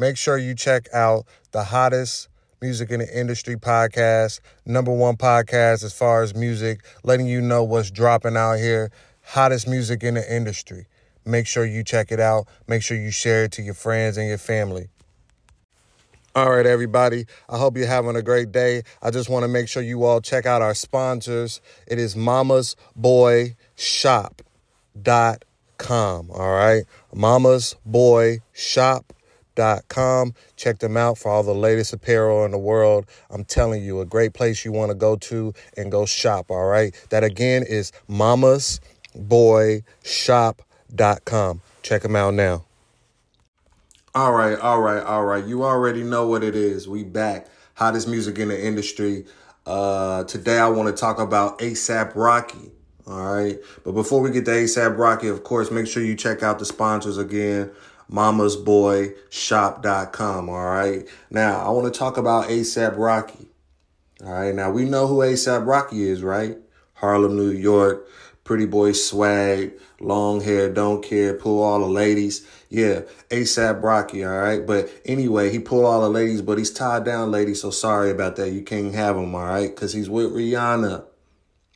Make sure you check out the hottest music in the industry podcast, number one podcast as far as music, letting you know what's dropping out here, hottest music in the industry. Make sure you check it out. Make sure you share it to your friends and your family. All right, everybody. I hope you're having a great day. I just want to make sure you all check out our sponsors. It is Mama's Boy Shop dot com. All right. Mama's Boy Shop com. Check them out for all the latest apparel in the world. I'm telling you, a great place you want to go to and go shop. All right. That again is Mama's Boy Shop dot com. Check them out now. All right, all right, all right. You already know what it is. We back. Hottest music in the industry. Uh, today I want to talk about ASAP Rocky. All right. But before we get to ASAP Rocky, of course, make sure you check out the sponsors again. mamasboyshop.com. All right. Now, I want to talk about ASAP Rocky. All right. Now, we know who ASAP Rocky is, right? Harlem, New York, pretty boy swag, long hair, don't care, pull all the ladies. Yeah, ASAP Rocky, all right? But anyway, he pulled all the ladies, but he's tied down, ladies, so sorry about that. You can't have him, all right? Because he's with Rihanna.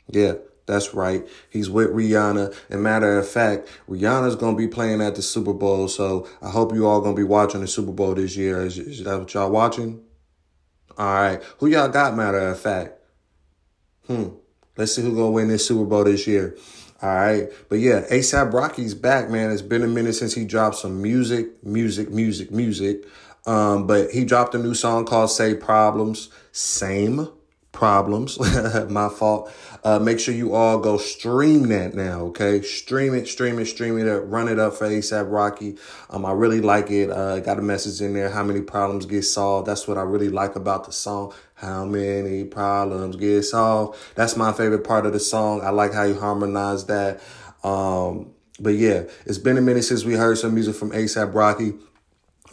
Yeah, that's right. He's with Rihanna. And matter of fact, Rihanna's going to be playing at the Super Bowl. So I hope you all going to be watching the Super Bowl this year. Is, is that what y'all watching? All right. Who y'all got, matter of fact? Hmm. Let's see who going to win this Super Bowl this year. All right. But yeah, ASAP Rocky's back, man. It's been a minute since he dropped some music, music, music, music. Um, but he dropped a new song called Say Problems. Same problems. My fault. Uh, make sure you all go stream that now, okay? Stream it, stream it, stream it, Up. run it up for ASAP Rocky. Um, I really like it. Uh, got a message in there. How many problems get solved? That's what I really like about the song. How many problems get solved? That's my favorite part of the song. I like how you harmonize that. Um, but yeah, it's been a minute since we heard some music from ASAP Rocky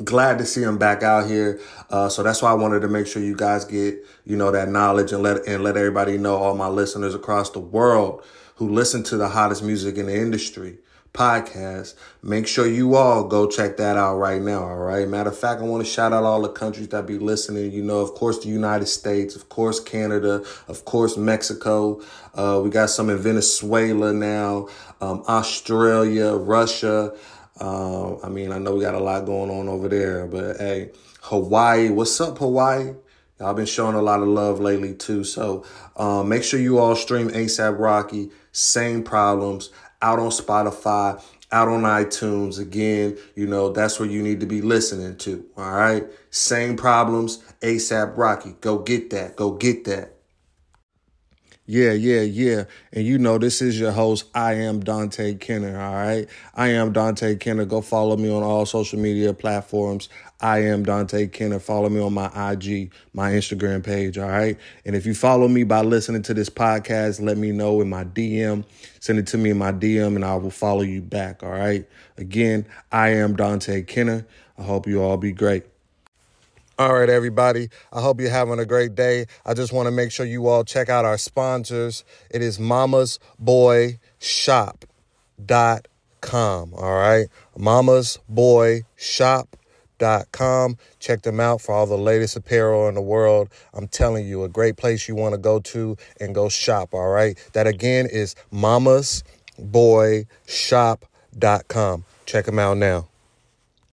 glad to see him back out here. Uh, so that's why I wanted to make sure you guys get, you know, that knowledge and let and let everybody know, all my listeners across the world who listen to the hottest music in the industry podcast. Make sure you all go check that out right now. All right. Matter of fact, I want to shout out all the countries that be listening. You know, of course, the United States, of course, Canada, of course, Mexico. Uh, we got some in Venezuela now, um, Australia, Russia. Um, I mean, I know we got a lot going on over there, but hey, Hawaii, what's up, Hawaii? Y'all been showing a lot of love lately too. So um, make sure you all stream ASAP Rocky. Same problems out on Spotify, out on iTunes. Again, you know that's where you need to be listening to. All right, same problems. ASAP Rocky. Go get that. Go get that. Yeah, yeah, yeah. And you know, this is your host. I am Dante Kenner. All right. I am Dante Kenner. Go follow me on all social media platforms. I am Dante Kenner. Follow me on my IG, my Instagram page. All right. And if you follow me by listening to this podcast, let me know in my DM. Send it to me in my DM and I will follow you back. All right. Again, I am Dante Kenner. I hope you all be great. All right, everybody. I hope you're having a great day. I just want to make sure you all check out our sponsors. It is Mama's Boy Shop dot com. All right. Mama's Boy Shop dot com. Check them out for all the latest apparel in the world. I'm telling you, a great place you want to go to and go shop. All right. That again is Mama's Boy Shop dot com. Check them out now.